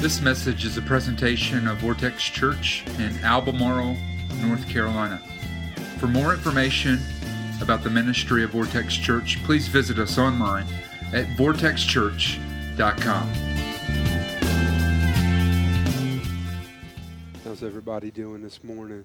This message is a presentation of Vortex Church in Albemarle, North Carolina. For more information about the ministry of Vortex Church, please visit us online at vortexchurch.com. How's everybody doing this morning?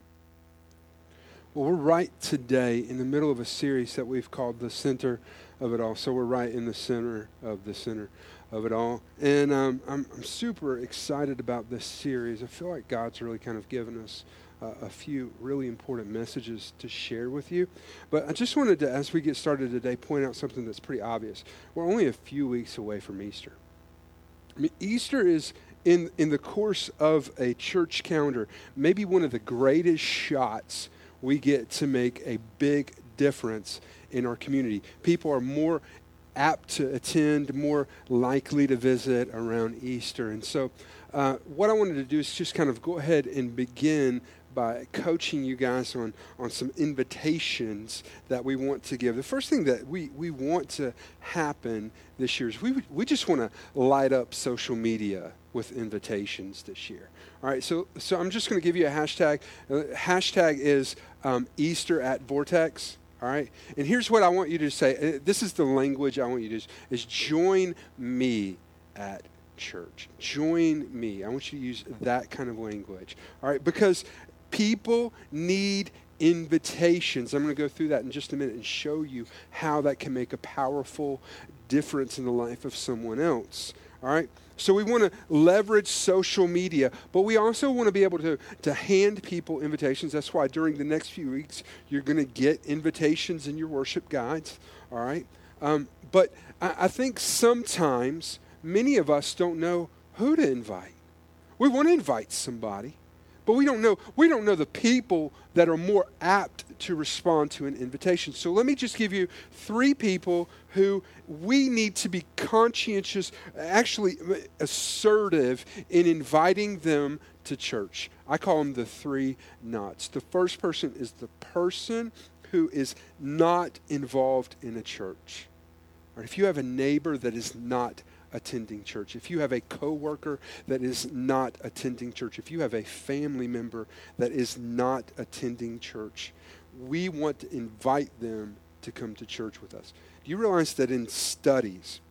Well, we're right today in the middle of a series that we've called The Center of It All. So we're right in the center of the center of it all. And um, I'm, I'm, super excited about this series. I feel like God's really kind of given us uh, a few really important messages to share with you. But I just wanted to, as we get started today, point out something that's pretty obvious. We're only a few weeks away from Easter. I mean, Easter is in, in the course of a church calendar, maybe one of the greatest shots we get to make a big difference in our community. People are more apt to attend, more likely to visit around Easter. And so, uh, what I wanted to do is just kind of go ahead and begin by coaching you guys on, on some invitations that we want to give. The first thing that we, we want to happen this year is we, we just want to light up social media with invitations this year. All right, so, so I'm just going to give you a hashtag. Uh, hashtag is um, Easter at Vortex. All right? And here's what I want you to say. Uh, this is the language I want you to use is join me at church. Join me. I want you to use that kind of language. All right? Because people need invitations. I'm going to go through that in just a minute and show you how that can make a powerful difference in the life of someone else. All right? So we want to leverage social media, but we also want to be able to, to hand people invitations. That's why during the next few weeks, you're going to get invitations in your worship guides. All right? Um, but I, I think sometimes many of us don't know who to invite. We want to invite somebody, but we don't know we don't know the people that are more apt to respond to an invitation. So let me just give you three people who we need to be conscientious, actually assertive in inviting them to church. I call them the three nots. The first person is the person who is not involved in a church. If you have a neighbor that is not attending church, if you have a coworker that is not attending church, if you have a family member that is not attending church, we want to invite them to come to church with us. Do you realize that in studies,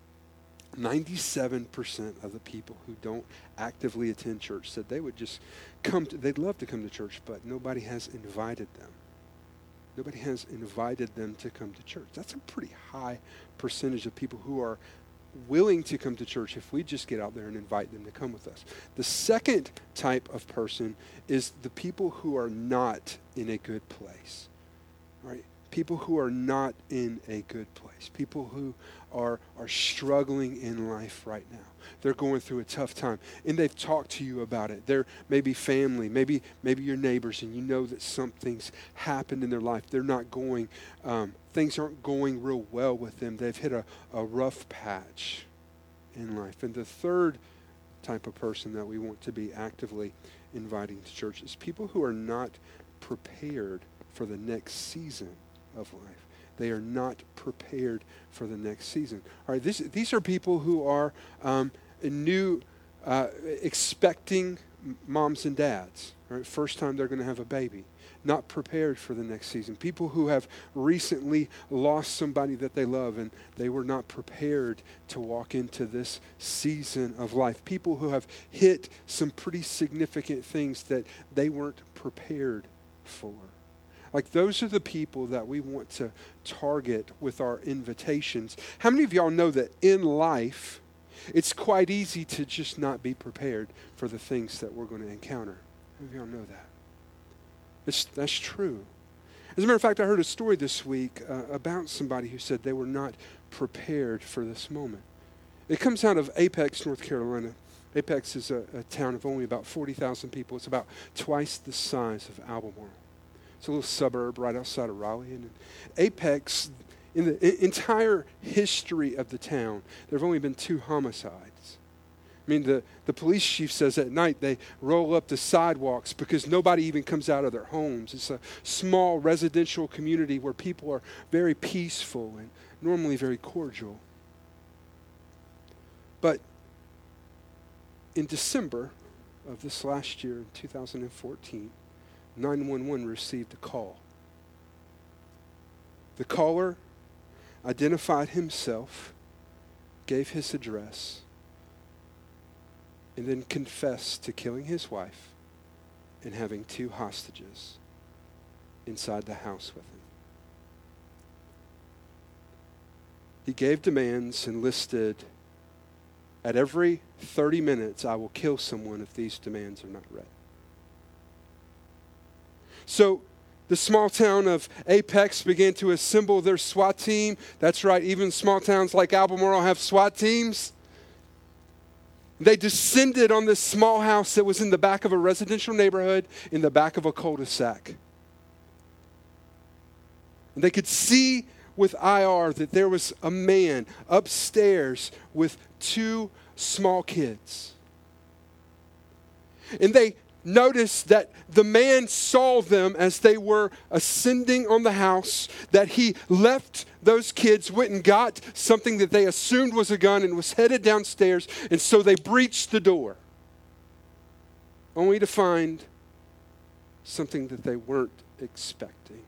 97% of the people who don't actively attend church said they would just come to, they'd love to come to church, but nobody has invited them. Nobody has invited them to come to church. That's a pretty high percentage of people who are willing to come to church if we just get out there and invite them to come with us. The second type of person is the people who are not in a good place. Right? People who are not in a good place. People who are, are struggling in life right now. They're going through a tough time. And they've talked to you about it. They're maybe family, maybe maybe your neighbors, and you know that something's happened in their life. They're not going, um, things aren't going real well with them. They've hit a, a rough patch in life. And the third type of person that we want to be actively inviting to church is people who are not prepared for the next season of life. They are not prepared for the next season. All right, this, these are people who are um, new, uh, expecting moms and dads. Right, first time they're going to have a baby. Not prepared for the next season. People who have recently lost somebody that they love and they were not prepared to walk into this season of life. People who have hit some pretty significant things that they weren't prepared for. Like, those are the people that we want to target with our invitations. How many of y'all know that in life, it's quite easy to just not be prepared for the things that we're going to encounter? How many of y'all know that? It's, that's true. As a matter of fact, I heard a story this week uh, about somebody who said they were not prepared for this moment. It comes out of Apex, North Carolina. Apex is a, a town of only about 40,000 people. It's about twice the size of Albemarle. It's a little suburb right outside of Raleigh. And Apex, in the entire history of the town, there have only been two homicides. I mean, the, the police chief says at night they roll up the sidewalks because nobody even comes out of their homes. It's a small residential community where people are very peaceful and normally very cordial. But in December of this last year, in 2014, 911 received a call. The caller identified himself, gave his address, and then confessed to killing his wife and having two hostages inside the house with him. He gave demands and listed at every 30 minutes, I will kill someone if these demands are not read. So the small town of Apex began to assemble their SWAT team. That's right, even small towns like Albemarle have SWAT teams. They descended on this small house that was in the back of a residential neighborhood, in the back of a cul de sac. They could see with IR that there was a man upstairs with two small kids. And they noticed that the man saw them as they were ascending on the house, that he left those kids, went and got something that they assumed was a gun, and was headed downstairs. And so they breached the door, only to find something that they weren't expecting.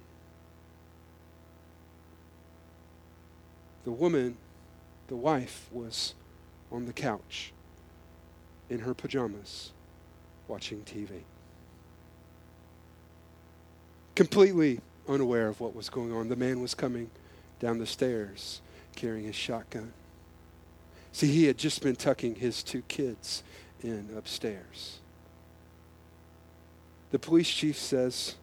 The woman, the wife, was on the couch in her pajamas watching TV. Completely unaware of what was going on, the man was coming down the stairs carrying his shotgun. See, he had just been tucking his two kids in upstairs. The police chief says,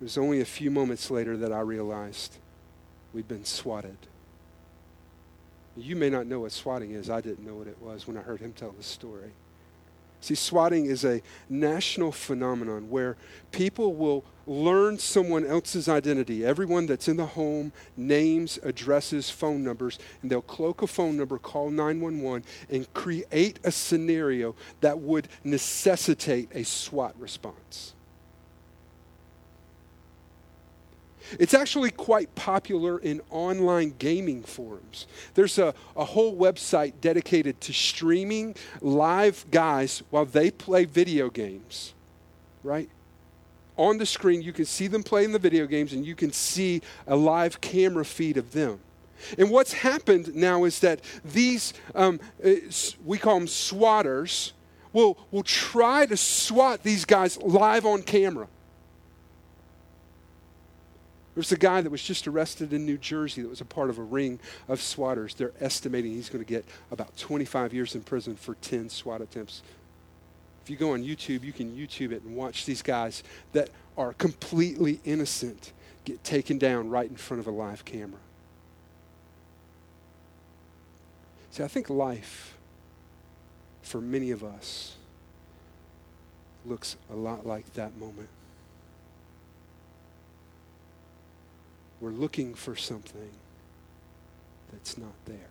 It was only a few moments later that I realized we'd been swatted. You may not know what swatting is. I didn't know what it was when I heard him tell the story. See, swatting is a national phenomenon where people will learn someone else's identity, everyone that's in the home, names, addresses, phone numbers, and they'll cloak a phone number, call 911, and create a scenario that would necessitate a SWAT response. It's actually quite popular in online gaming forums. There's a, a whole website dedicated to streaming live guys while they play video games, right? On the screen, you can see them playing the video games and you can see a live camera feed of them. And what's happened now is that these, um, uh, we call them swatters, will, will try to swat these guys live on camera. There's a guy that was just arrested in New Jersey that was a part of a ring of swatters. They're estimating he's going to get about 25 years in prison for 10 SWAT attempts. If you go on YouTube, you can YouTube it and watch these guys that are completely innocent get taken down right in front of a live camera. See, I think life for many of us looks a lot like that moment. We're looking for something that's not there.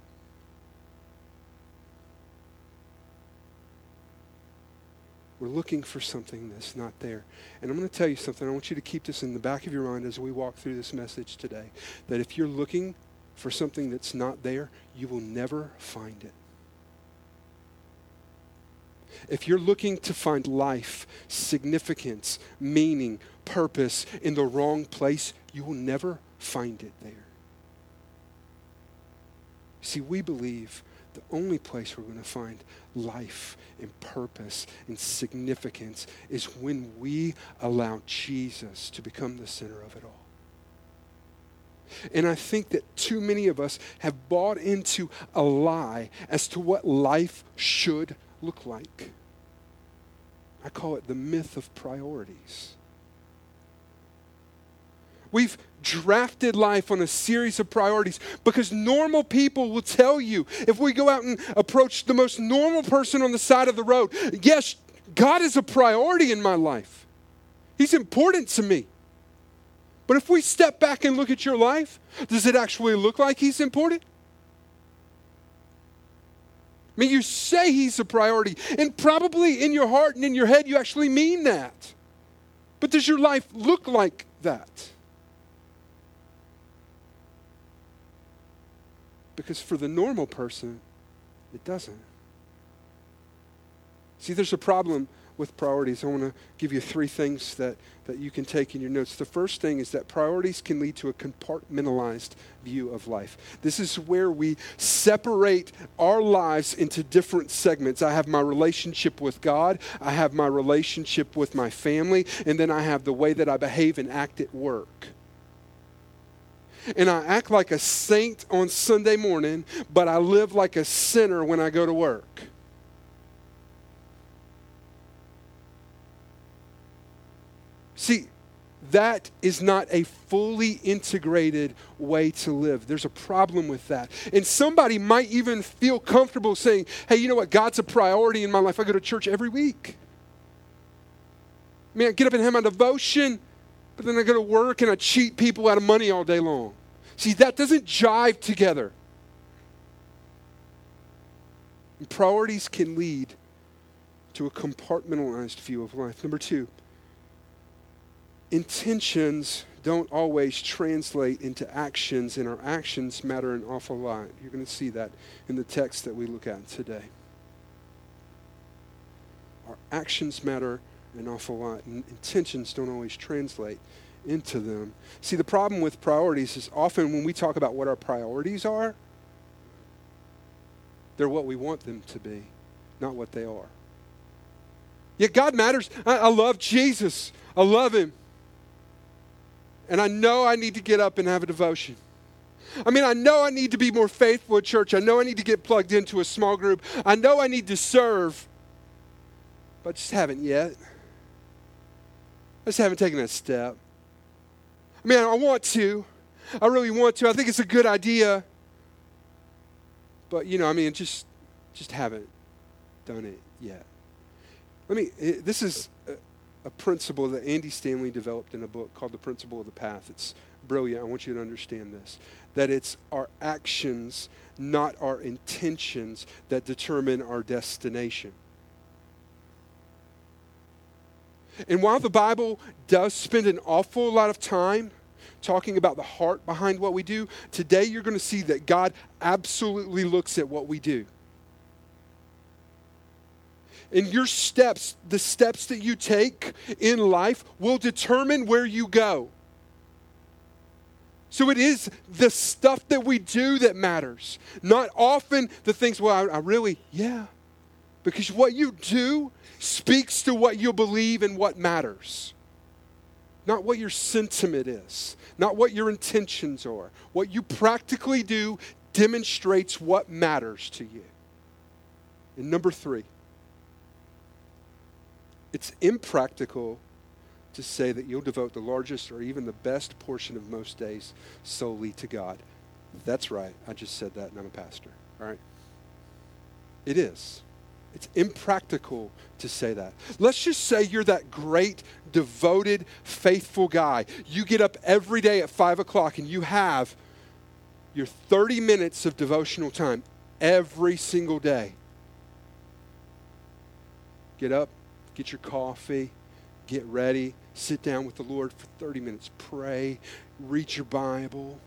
We're looking for something that's not there. And I'm going to tell you something. I want you to keep this in the back of your mind as we walk through this message today. That if you're looking for something that's not there, you will never find it. If you're looking to find life, significance, meaning, purpose in the wrong place, you will never find it there. See, we believe the only place we're going to find life and purpose and significance is when we allow Jesus to become the center of it all. And I think that too many of us have bought into a lie as to what life should look like. I call it the myth of priorities. We've drafted life on a series of priorities because normal people will tell you if we go out and approach the most normal person on the side of the road, yes, God is a priority in my life. He's important to me. But if we step back and look at your life, does it actually look like He's important? I mean, you say He's a priority, and probably in your heart and in your head, you actually mean that. But does your life look like that? Because for the normal person, it doesn't. See, there's a problem with priorities. I want to give you three things that, that you can take in your notes. The first thing is that priorities can lead to a compartmentalized view of life. This is where we separate our lives into different segments. I have my relationship with God, I have my relationship with my family, and then I have the way that I behave and act at work and I act like a saint on Sunday morning, but I live like a sinner when I go to work. See, that is not a fully integrated way to live. There's a problem with that. And somebody might even feel comfortable saying, hey, you know what? God's a priority in my life. I go to church every week. Man, I get up and have my devotion, but then I go to work and I cheat people out of money all day long. See, that doesn't jive together. And priorities can lead to a compartmentalized view of life. Number two, intentions don't always translate into actions, and our actions matter an awful lot. You're going to see that in the text that we look at today. Our actions matter an awful lot, and intentions don't always translate into them. See, the problem with priorities is often when we talk about what our priorities are, they're what we want them to be, not what they are. Yet God matters. I, I love Jesus, I love Him. And I know I need to get up and have a devotion. I mean, I know I need to be more faithful at church. I know I need to get plugged into a small group. I know I need to serve, but I just haven't yet. I just haven't taken that step. I mean, I want to. I really want to. I think it's a good idea. But, you know, I mean, just just haven't done it yet. Let me, eh, this is a principle that Andy Stanley developed in a book called The Principle of the Path. It's brilliant. I want you to understand this that it's our actions, not our intentions, that determine our destination. And while the Bible does spend an awful lot of time talking about the heart behind what we do, today you're going to see that God absolutely looks at what we do. And your steps, the steps that you take in life, will determine where you go. So it is the stuff that we do that matters, not often the things, well, I, I really, yeah. Because what you do speaks to what you believe and what matters. Not what your sentiment is, not what your intentions are. What you practically do demonstrates what matters to you. And number three, it's impractical to say that you'll devote the largest or even the best portion of most days solely to God. That's right. I just said that, and I'm a pastor. All right? It is. It's impractical to say that. Let's just say you're that great, devoted, faithful guy. You get up every day at 5 o'clock and you have your 30 minutes of devotional time every single day. Get up, get your coffee, get ready, sit down with the Lord for 30 minutes, pray, read your Bible.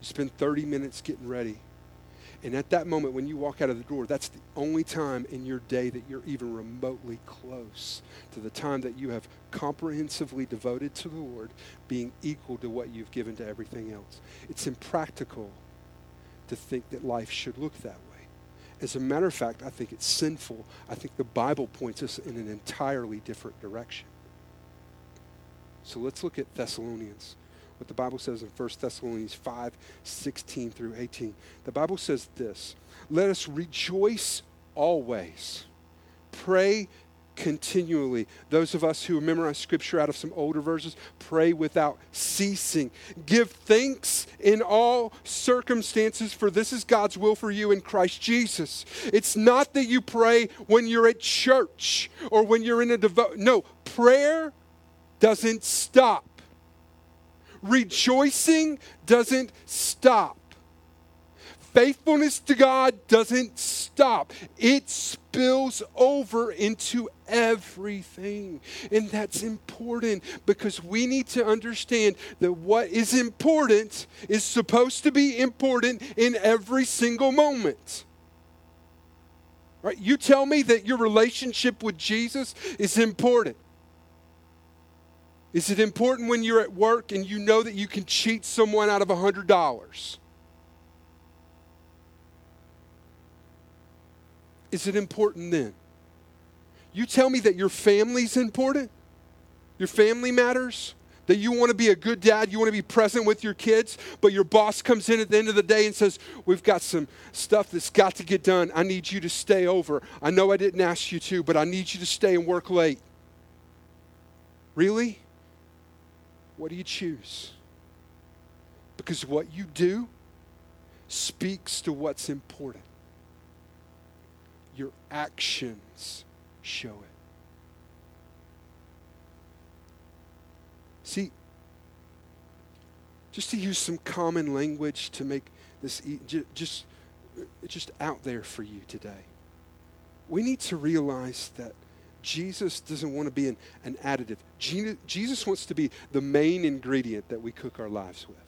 Spend 30 minutes getting ready. And at that moment, when you walk out of the door, that's the only time in your day that you're even remotely close to the time that you have comprehensively devoted to the Lord, being equal to what you've given to everything else. It's impractical to think that life should look that way. As a matter of fact, I think it's sinful. I think the Bible points us in an entirely different direction. So let's look at Thessalonians. What the Bible says in 1 Thessalonians 5 16 through 18. The Bible says this Let us rejoice always, pray continually. Those of us who memorize scripture out of some older verses, pray without ceasing. Give thanks in all circumstances, for this is God's will for you in Christ Jesus. It's not that you pray when you're at church or when you're in a devote. No, prayer doesn't stop. Rejoicing doesn't stop faithfulness to God doesn't stop, it spills over into everything. And that's important because we need to understand that what is important is supposed to be important in every single moment. Right? You tell me that your relationship with Jesus is important. Is it important when you're at work and you know that you can cheat someone out of $100? Is it important then? You tell me that your family's important? Your family matters? That you want to be a good dad, you want to be present with your kids, but your boss comes in at the end of the day and says, We've got some stuff that's got to get done. I need you to stay over. I know I didn't ask you to, but I need you to stay and work late. Really? What do you choose? Because what you do speaks to what's important. Your actions show it. See, just to use some common language to make this just, just out there for you today, we need to realize that Jesus doesn't want to be an, an additive. Jesus wants to be the main ingredient that we cook our lives with.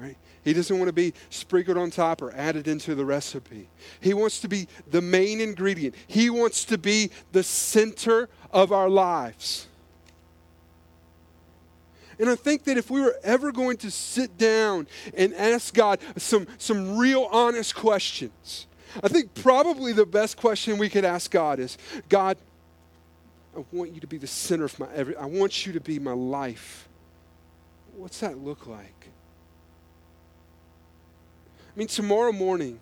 Right? He doesn't want to be sprinkled on top or added into the recipe. He wants to be the main ingredient. He wants to be the center of our lives. And I think that if we were ever going to sit down and ask God some, some real honest questions, I think probably the best question we could ask God is God, I want you to be the center of my every, I want you to be my life. What's that look like? I mean, tomorrow morning,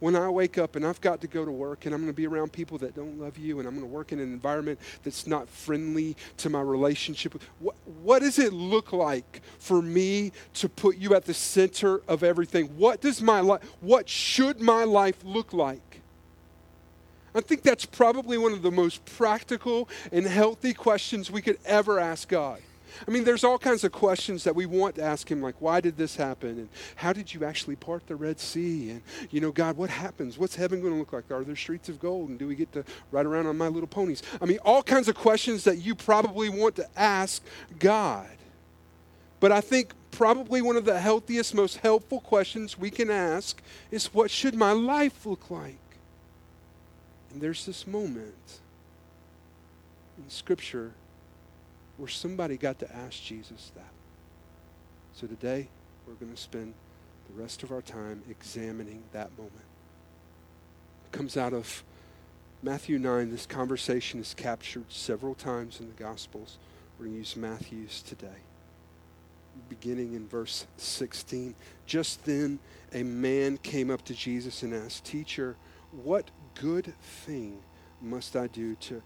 when I wake up and I've got to go to work and I'm going to be around people that don't love you and I'm going to work in an environment that's not friendly to my relationship, what, what does it look like for me to put you at the center of everything? What does my life, what should my life look like? I think that's probably one of the most practical and healthy questions we could ever ask God. I mean, there's all kinds of questions that we want to ask him, like, why did this happen? And how did you actually part the Red Sea? And, you know, God, what happens? What's heaven going to look like? Are there streets of gold? And do we get to ride around on my little ponies? I mean, all kinds of questions that you probably want to ask God. But I think probably one of the healthiest, most helpful questions we can ask is, what should my life look like? And there's this moment in Scripture where somebody got to ask Jesus that. So today, we're going to spend the rest of our time examining that moment. It comes out of Matthew 9. This conversation is captured several times in the Gospels. We're going to use Matthew's today. Beginning in verse 16. Just then, a man came up to Jesus and asked, Teacher, what good thing must I do to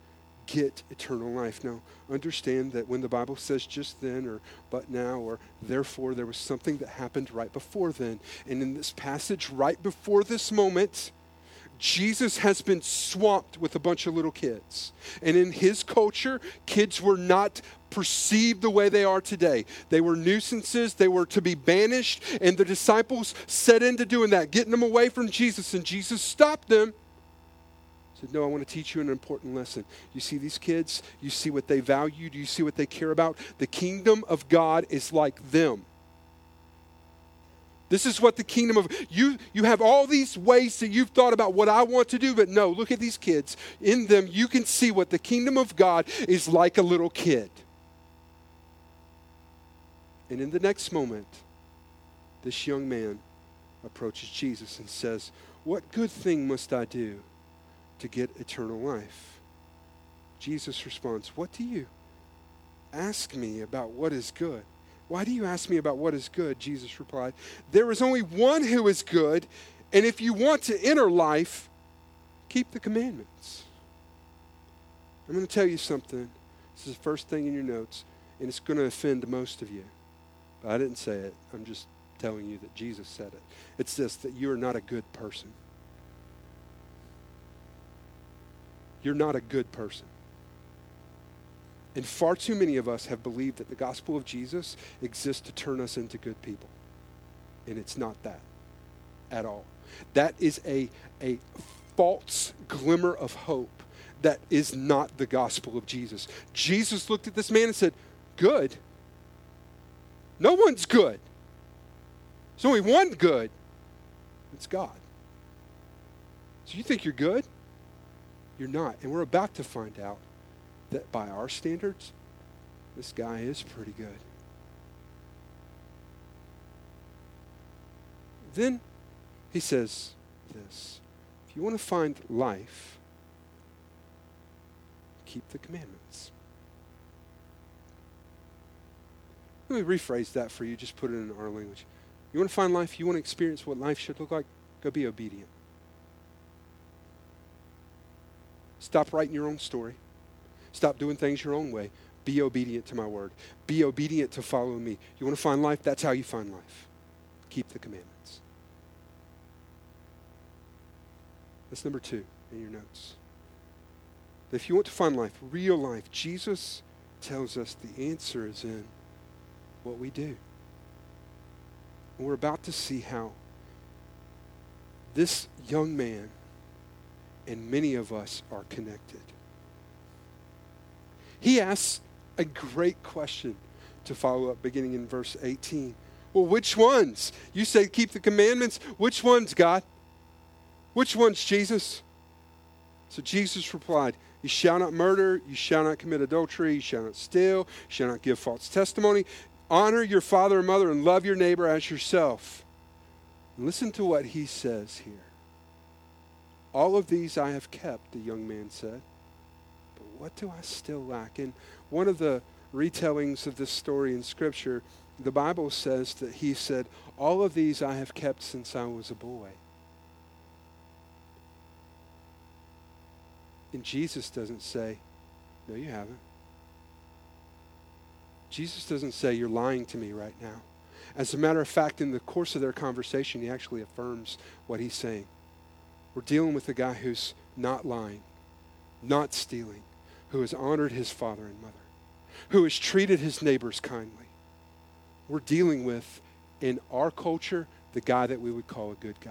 get eternal life. Now, understand that when the Bible says just then or but now or therefore, there was something that happened right before then. And in this passage, right before this moment, Jesus has been swamped with a bunch of little kids. And in his culture, kids were not perceived the way they are today. They were nuisances, they were to be banished, and the disciples set into doing that, getting them away from Jesus. And Jesus stopped them said, No, I want to teach you an important lesson. You see these kids, you see what they value, do you see what they care about? The kingdom of God is like them. This is what the kingdom of you you have all these ways that you've thought about what I want to do, but no, look at these kids. In them you can see what the kingdom of God is like a little kid. And in the next moment, this young man approaches Jesus and says, What good thing must I do to get eternal life. Jesus responds, What do you ask me about what is good? Why do you ask me about what is good? Jesus replied, There is only one who is good, and if you want to enter life, keep the commandments. I'm going to tell you something. This is the first thing in your notes, and it's going to offend most of you. But I didn't say it. I'm just telling you that Jesus said it. It's this that you are not a good person. You're not a good person. And far too many of us have believed that the gospel of Jesus exists to turn us into good people. And it's not that at all. That is a, a false glimmer of hope that is not the gospel of Jesus. Jesus looked at this man and said, Good. No one's good. There's only one good. It's God. So you think you're good? You're not. And we're about to find out that by our standards, this guy is pretty good. Then he says this if you want to find life, keep the commandments. Let me rephrase that for you, just put it in our language. You want to find life, you want to experience what life should look like, go be obedient. Stop writing your own story. Stop doing things your own way. Be obedient to my word. Be obedient to follow me. You want to find life? That's how you find life. Keep the commandments. That's number two in your notes. If you want to find life, real life, Jesus tells us the answer is in what we do. And we're about to see how this young man and many of us are connected. He asks a great question to follow up beginning in verse 18. Well, which ones? You say keep the commandments. Which ones, God? Which ones, Jesus? So Jesus replied, You shall not murder, you shall not commit adultery, you shall not steal, you shall not give false testimony. Honor your father and mother and love your neighbor as yourself. Listen to what he says here. All of these I have kept, the young man said. But what do I still lack? In one of the retellings of this story in Scripture, the Bible says that he said, All of these I have kept since I was a boy. And Jesus doesn't say, No, you haven't. Jesus doesn't say, You're lying to me right now. As a matter of fact, in the course of their conversation, he actually affirms what he's saying. We're dealing with a guy who's not lying, not stealing, who has honored his father and mother, who has treated his neighbors kindly. We're dealing with, in our culture, the guy that we would call a good guy.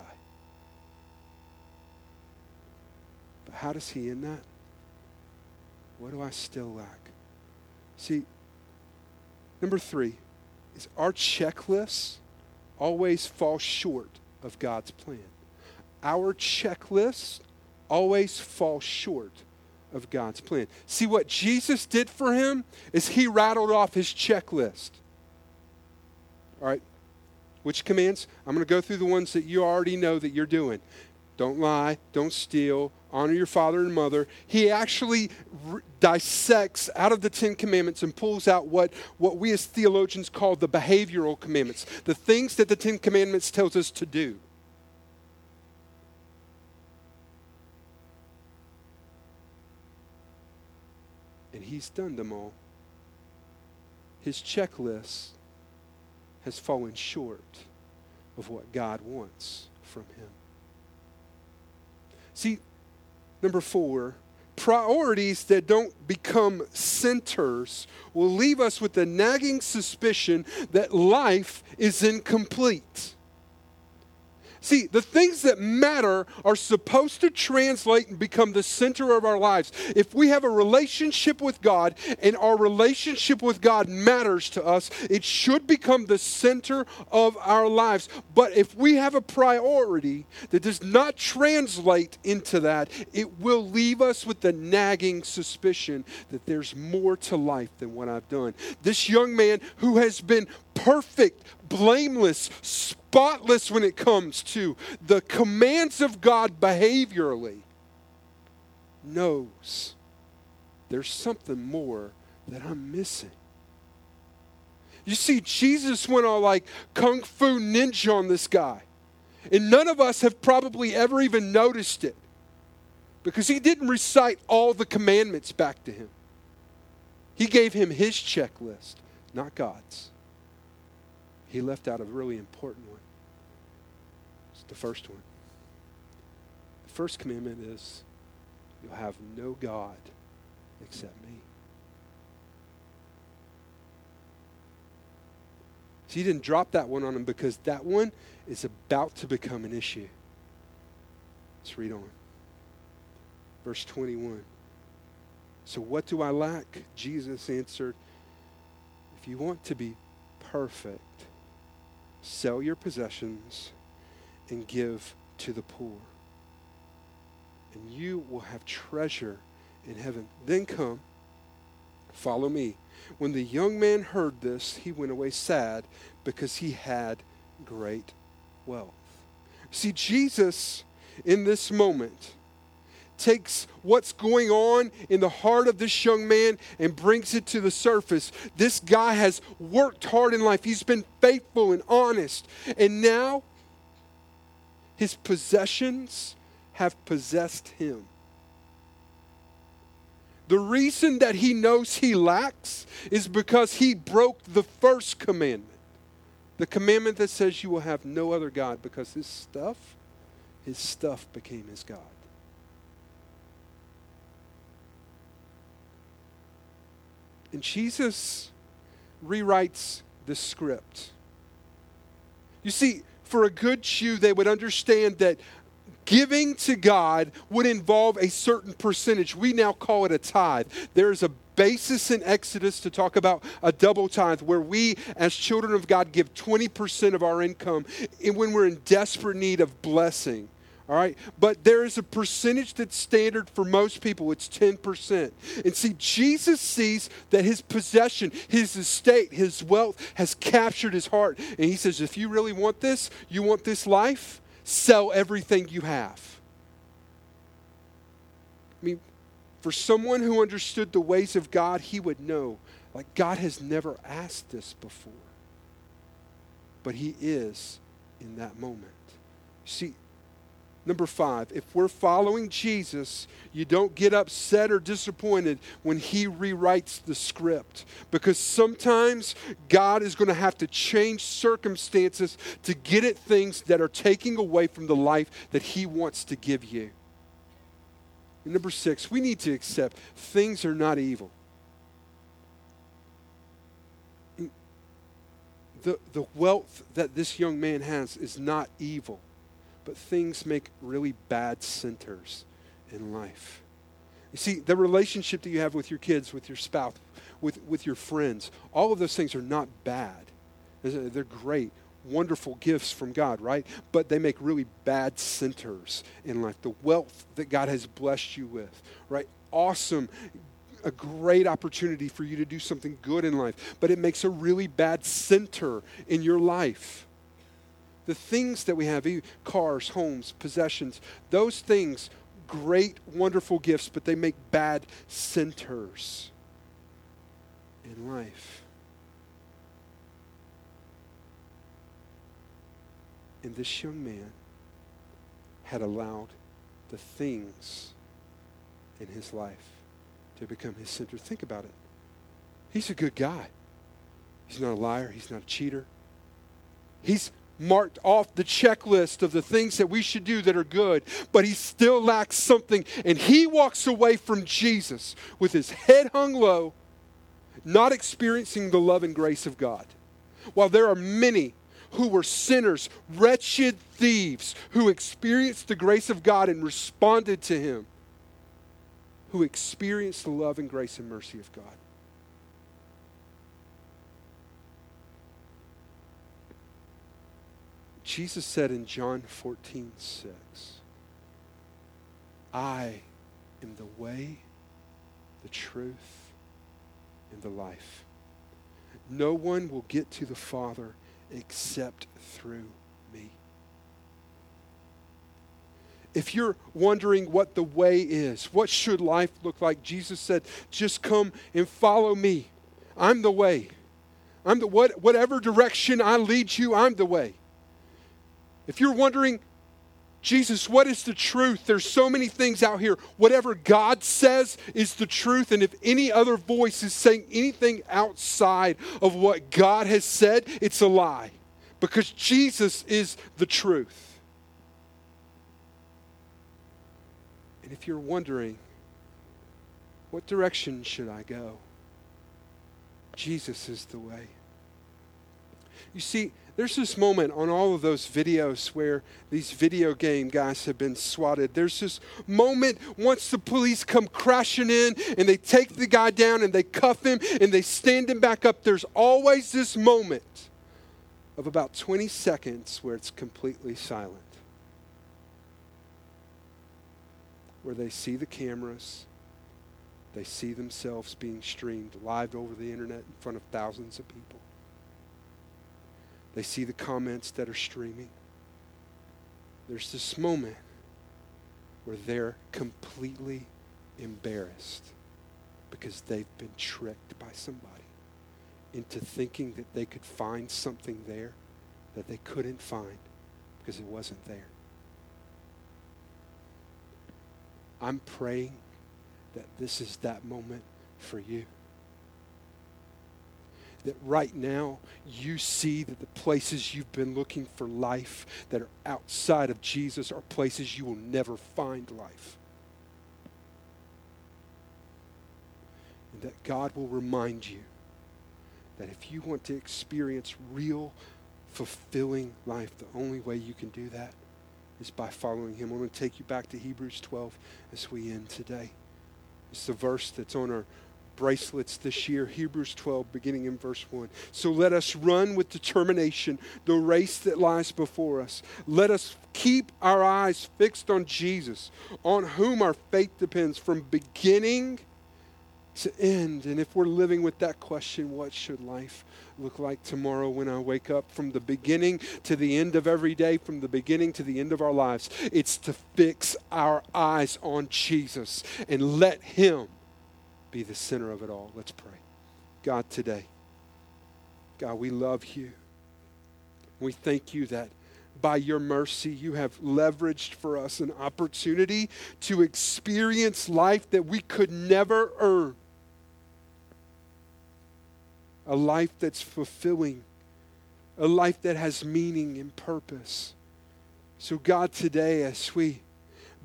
But how does he end that? What do I still lack? See, Number three is our checklists always fall short of God's plan. Our checklists always fall short of God's plan. See, what Jesus did for him is he rattled off his checklist. All right, which commands? I'm going to go through the ones that you already know that you're doing. Don't lie, don't steal, honor your father and mother. He actually r- dissects out of the Ten Commandments and pulls out what, what we as theologians call the behavioral commandments, the things that the Ten Commandments tells us to do. He's done them all. His checklist has fallen short of what God wants from him. See, number four, priorities that don't become centers will leave us with the nagging suspicion that life is incomplete. See, the things that matter are supposed to translate and become the center of our lives. If we have a relationship with God and our relationship with God matters to us, it should become the center of our lives. But if we have a priority that does not translate into that, it will leave us with the nagging suspicion that there's more to life than what I've done. This young man who has been perfect, blameless, spotless when it comes to the commands of God behaviorally, knows there's something more that I'm missing. You see, Jesus went all like kung fu ninja on this guy. And none of us have probably ever even noticed it because he didn't recite all the commandments back to him. He gave him his checklist, not God's. He left out a really important one It's the first one. The first commandment is you'll have no God except me. So he didn't drop that one on him because that one is about to become an issue. Let's read on. Verse 21. So, what do I lack? Jesus answered, If you want to be perfect, sell your possessions and give to the poor. and you will have treasure in heaven. Then come, follow me. When the young man heard this, he went away sad because he had great wealth. See, Jesus in this moment takes what's going on in the heart of this young man and brings it to the surface. This guy has worked hard in life, he's been faithful and honest. And now his possessions have possessed him. The reason that he knows he lacks is because he broke the first commandment. The commandment that says you will have no other God because his stuff, his stuff became his God. And Jesus rewrites the script. You see, for a good Jew, they would understand that giving to God would involve a certain percentage. We now call it a tithe. There is a basis in Exodus to talk about a double tithe where we, as children of God, give 20% of our income when we're in desperate need of blessing. All right? But there is a percentage that's standard for most people. It's 10%. And see, Jesus sees that his possession, his estate, his wealth has captured his heart. And he says, if you really want this, you want this life, sell everything you have. I mean, for someone who understood the ways of God, he would know, like, God has never asked this before. But he is in that moment. See, Number five, if we're following Jesus, you don't get upset or disappointed when He rewrites the script. Because sometimes God is going to have to change circumstances to get at things that are taking away from the life that He wants to give you. And number six, we need to accept things are not evil. The, the wealth that this young man has is not evil but things make really bad centers in life. You see, the relationship that you have with your kids, with your spouse, with, with your friends, all of those things are not bad. They're great, wonderful gifts from God, right? But they make really bad centers in life. The wealth that God has blessed you with, right? Awesome, a great opportunity for you to do something good in life, but it makes a really bad center in your life the things that we have cars, homes, possessions those things, great, wonderful gifts, but they make bad centers in life. And this young man had allowed the things in his life to become his center. Think about it. He's a good guy. He's not a liar. He's not a cheater. He's marked off the checklist of the things that we should do that are good, but he still lacks something. And he walks away from Jesus with his head hung low, not experiencing the love and grace of God. While there are many who were sinners, wretched thieves, who experienced the grace of God and responded to him, who experienced the love and grace and mercy of God. Jesus said in John 14, 6, I am the way, the truth, and the life. No one will get to the Father except through me. If you're wondering what the way is, what should life look like, Jesus said, just come and follow me. I'm the way. I'm the what, whatever direction I lead you, I'm the way. If you're wondering, Jesus, what is the truth? There's so many things out here. Whatever God says is the truth. And if any other voice is saying anything outside of what God has said, it's a lie. Because Jesus is the truth. And if you're wondering, what direction should I go? Jesus is the way. You see, there's this moment on all of those videos where these video game guys have been swatted. There's this moment once the police come crashing in and they take the guy down and they cuff him and they stand him back up. There's always this moment of about 20 seconds where it's completely silent. where they see the cameras, they see themselves being streamed live over the internet in front of thousands of people. They see the comments that are streaming. There's this moment where they're completely embarrassed because they've been tricked by somebody into thinking that they could find something there that they couldn't find because it wasn't there. I'm praying that this is that moment for you. That right now you see that the places you've been looking for life that are outside of Jesus are places you will never find life. And that God will remind you that if you want to experience real, fulfilling life, the only way you can do that is by following Him. I'm going to take you back to Hebrews 12 as we end today. It's the verse that's on our bracelets this year, Hebrews 12, beginning in verse 1. So let us run with determination the race that lies before us. Let us keep our eyes fixed on Jesus, on whom our faith depends from beginning to end. And if we're living with that question, what should life look like tomorrow when I wake up? From the beginning to the end of every day, from the beginning to the end of our lives, it's to fix our eyes on Jesus and let Him be the center of it all. Let's pray. God, today, God, we love you. We thank you that by your mercy, you have leveraged for us an opportunity to experience life that we could never earn a life that's fulfilling, a life that has meaning and purpose. So, God, today, as we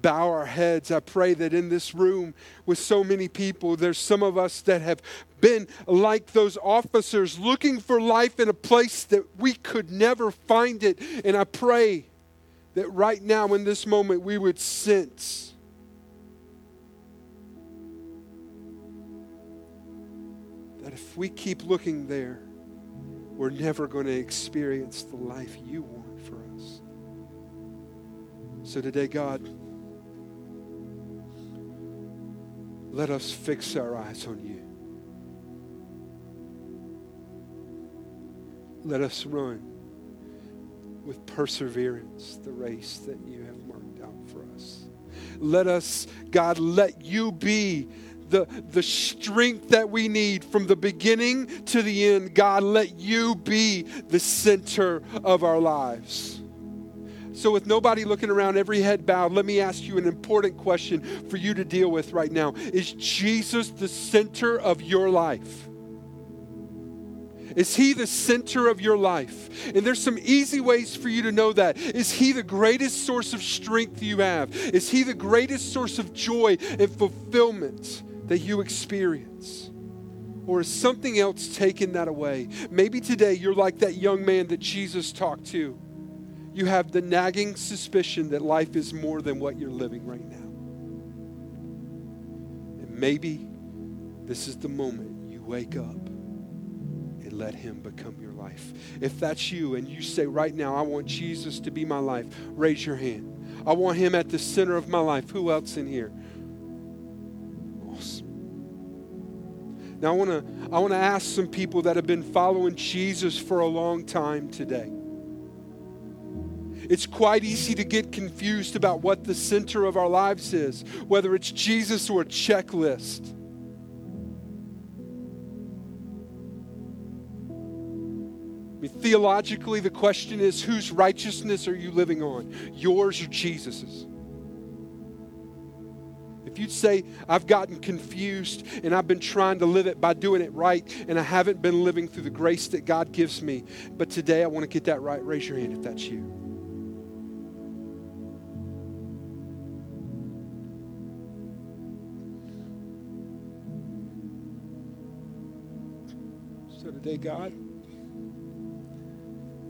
bow our heads, I pray that in this room with so many people, there's some of us that have been like those officers looking for life in a place that we could never find it. And I pray that right now, in this moment, we would sense that if we keep looking there, we're never going to experience the life you want for us. So today, God, let us fix our eyes on you. Let us run with perseverance the race that you have marked out for us. Let us, God, let you be the, the strength that we need from the beginning to the end. God, let you be the center of our lives. So, with nobody looking around, every head bowed, let me ask you an important question for you to deal with right now. Is Jesus the center of your life? Is he the center of your life? And there's some easy ways for you to know that. Is he the greatest source of strength you have? Is he the greatest source of joy and fulfillment? that you experience? Or is something else taking that away? Maybe today you're like that young man that Jesus talked to. You have the nagging suspicion that life is more than what you're living right now. And maybe this is the moment you wake up and let Him become your life. If that's you and you say right now, I want Jesus to be my life, raise your hand. I want Him at the center of my life. Who else in here? Now I want to I want to ask some people that have been following Jesus for a long time today. It's quite easy to get confused about what the center of our lives is, whether it's Jesus or a checklist. I mean, theologically, the question is whose righteousness are you living on? Yours or Jesus's? if you'd say, I've gotten confused and I've been trying to live it by doing it right and I haven't been living through the grace that God gives me, but today I want to get that right, raise your hand if that's you. God,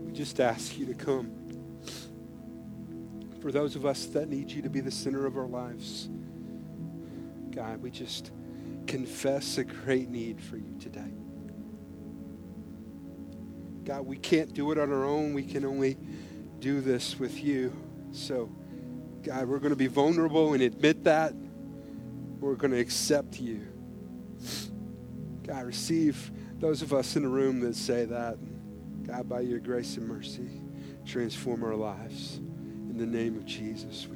we just ask you to come. For those of us that need you to be the center of our lives. God, we just confess a great need for you today. God, we can't do it on our own. We can only do this with you. So, God, we're going to be vulnerable and admit that. We're going to accept you. God, receive those of us in the room that say that. God, by your grace and mercy, transform our lives. In the name of Jesus,